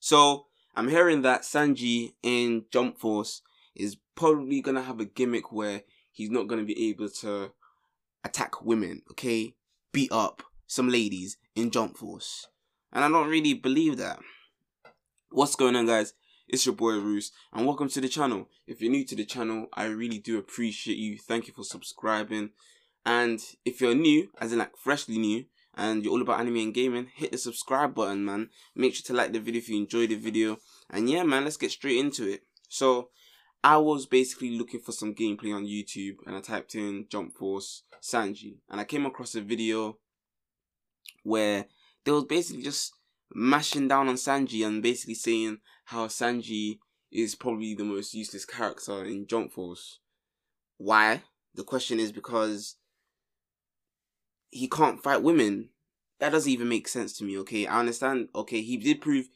So I'm hearing that Sanji in Jump Force is probably gonna have a gimmick where he's not gonna be able to attack women, okay? Beat up some ladies in Jump Force. And I don't really believe that. What's going on, guys? It's your boy Roos, and welcome to the channel. If you're new to the channel, I really do appreciate you. Thank you for subscribing. And if you're new, as in like freshly new, and you're all about anime and gaming, hit the subscribe button, man. Make sure to like the video if you enjoyed the video. And yeah, man, let's get straight into it. So, I was basically looking for some gameplay on YouTube, and I typed in Jump Force Sanji, and I came across a video where they was basically just mashing down on Sanji and basically saying how Sanji is probably the most useless character in Jump Force. Why? The question is because he can't fight women. That doesn't even make sense to me, okay? I understand, okay, he did prove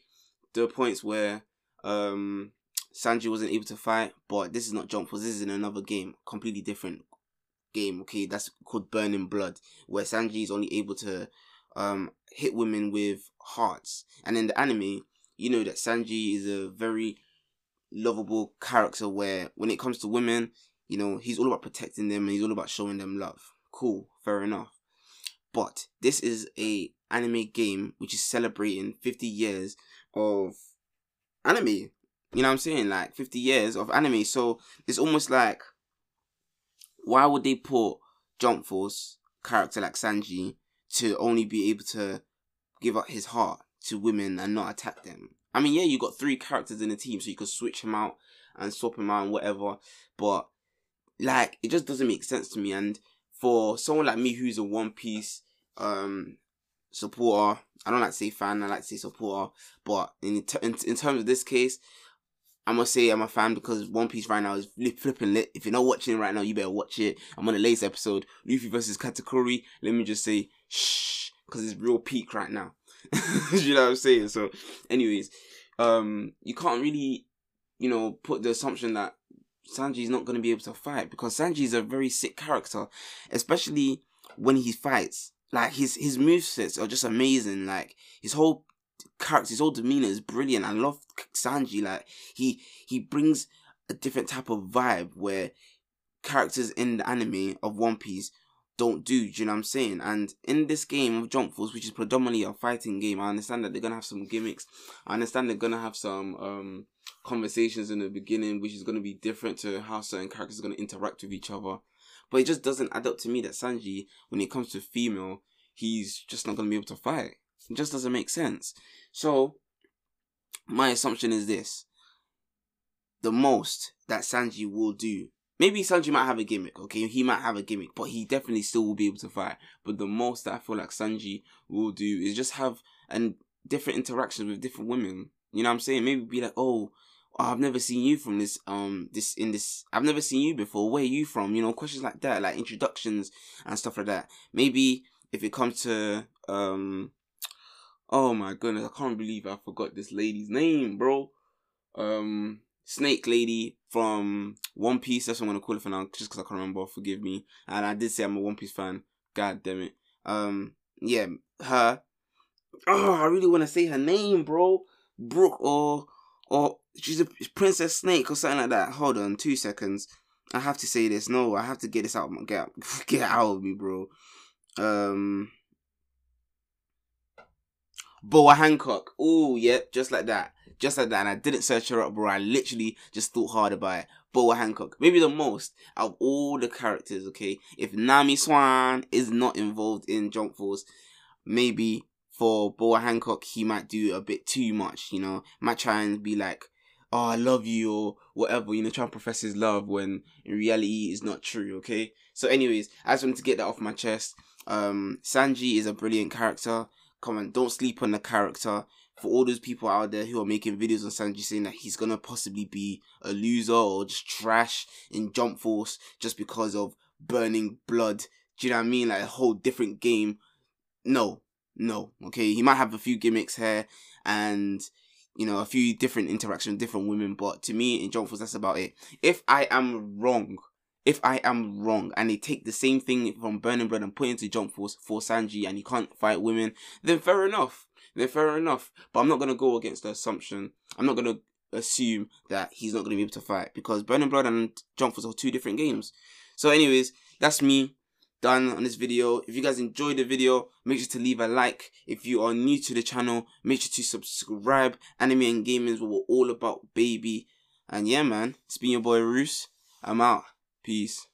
the points where um Sanji wasn't able to fight, but this is not Jump Force, this is in another game, completely different game, okay? That's called Burning Blood, where Sanji is only able to um hit women with hearts. And in the anime, you know that Sanji is a very lovable character where when it comes to women, you know, he's all about protecting them and he's all about showing them love. Cool, fair enough. But this is a anime game which is celebrating 50 years of anime. You know what I'm saying? Like 50 years of anime. So it's almost like why would they put Jump Force character like Sanji to only be able to give up his heart to women and not attack them? I mean, yeah, you got three characters in the team, so you could switch him out and swap him out and whatever. But like, it just doesn't make sense to me. And for someone like me who's a One Piece um supporter. I don't like to say fan, I like to say supporter. But in in, in terms of this case, I must say I'm a fan because One Piece right now is flipping lit. If you're not watching it right now, you better watch it. I'm on the latest episode, Luffy versus Katakuri. Let me just say shh, because it's real peak right now. you know what I'm saying? So, anyways, um, you can't really, you know, put the assumption that Sanji's not going to be able to fight because Sanji is a very sick character, especially when he fights. Like his his movesets are just amazing. Like his whole character, his whole demeanor is brilliant. I love Sanji. Like he he brings a different type of vibe where characters in the anime of One Piece don't do, do you know what I'm saying? And in this game of Jump Force, which is predominantly a fighting game, I understand that they're gonna have some gimmicks. I understand they're gonna have some um conversations in the beginning, which is gonna be different to how certain characters are gonna interact with each other. But it just doesn't add up to me that Sanji, when it comes to female, he's just not gonna be able to fight. It just doesn't make sense. So my assumption is this. The most that Sanji will do Maybe Sanji might have a gimmick, okay? He might have a gimmick, but he definitely still will be able to fight. But the most that I feel like Sanji will do is just have and different interactions with different women. You know what I'm saying? Maybe be like, oh, oh, I've never seen you from this um this in this I've never seen you before. Where are you from? You know, questions like that, like introductions and stuff like that. Maybe if it comes to um oh my goodness, I can't believe I forgot this lady's name, bro. Um Snake Lady from One Piece. That's what I'm gonna call it for now, just because I can't remember. Forgive me. And I did say I'm a One Piece fan. God damn it. Um, yeah, her. Oh, I really want to say her name, bro. Brook or or she's a Princess Snake or something like that. Hold on, two seconds. I have to say this. No, I have to get this out. Of my, get get out of me, bro. Um, Boa Hancock. Oh, yep, yeah, just like that. Just like that. And I didn't search her up, bro. I literally just thought hard about it. Boa Hancock. Maybe the most out of all the characters, okay? If Nami Swan is not involved in Jump Force, maybe for Boa Hancock, he might do a bit too much, you know? Might try and be like, oh, I love you, or whatever, you know, try and profess his love when in reality it's not true, okay? So, anyways, I just wanted to get that off my chest. Um, Sanji is a brilliant character. Come on, don't sleep on the character for all those people out there who are making videos on Sanji saying that he's gonna possibly be a loser or just trash in Jump Force just because of burning blood. Do you know what I mean? Like a whole different game. No, no. Okay, he might have a few gimmicks here and you know a few different interactions with different women, but to me in Jump Force that's about it. If I am wrong, if I am wrong and they take the same thing from Burning Blood and put into Jump Force for Sanji and he can't fight women, then fair enough. Then fair enough. But I'm not gonna go against the assumption. I'm not gonna assume that he's not gonna be able to fight because Burning Blood and Jump Force are two different games. So, anyways, that's me done on this video. If you guys enjoyed the video, make sure to leave a like. If you are new to the channel, make sure to subscribe. Anime and gaming is what we're all about, baby. And yeah, man, it's been your boy Roos. I'm out. Peace.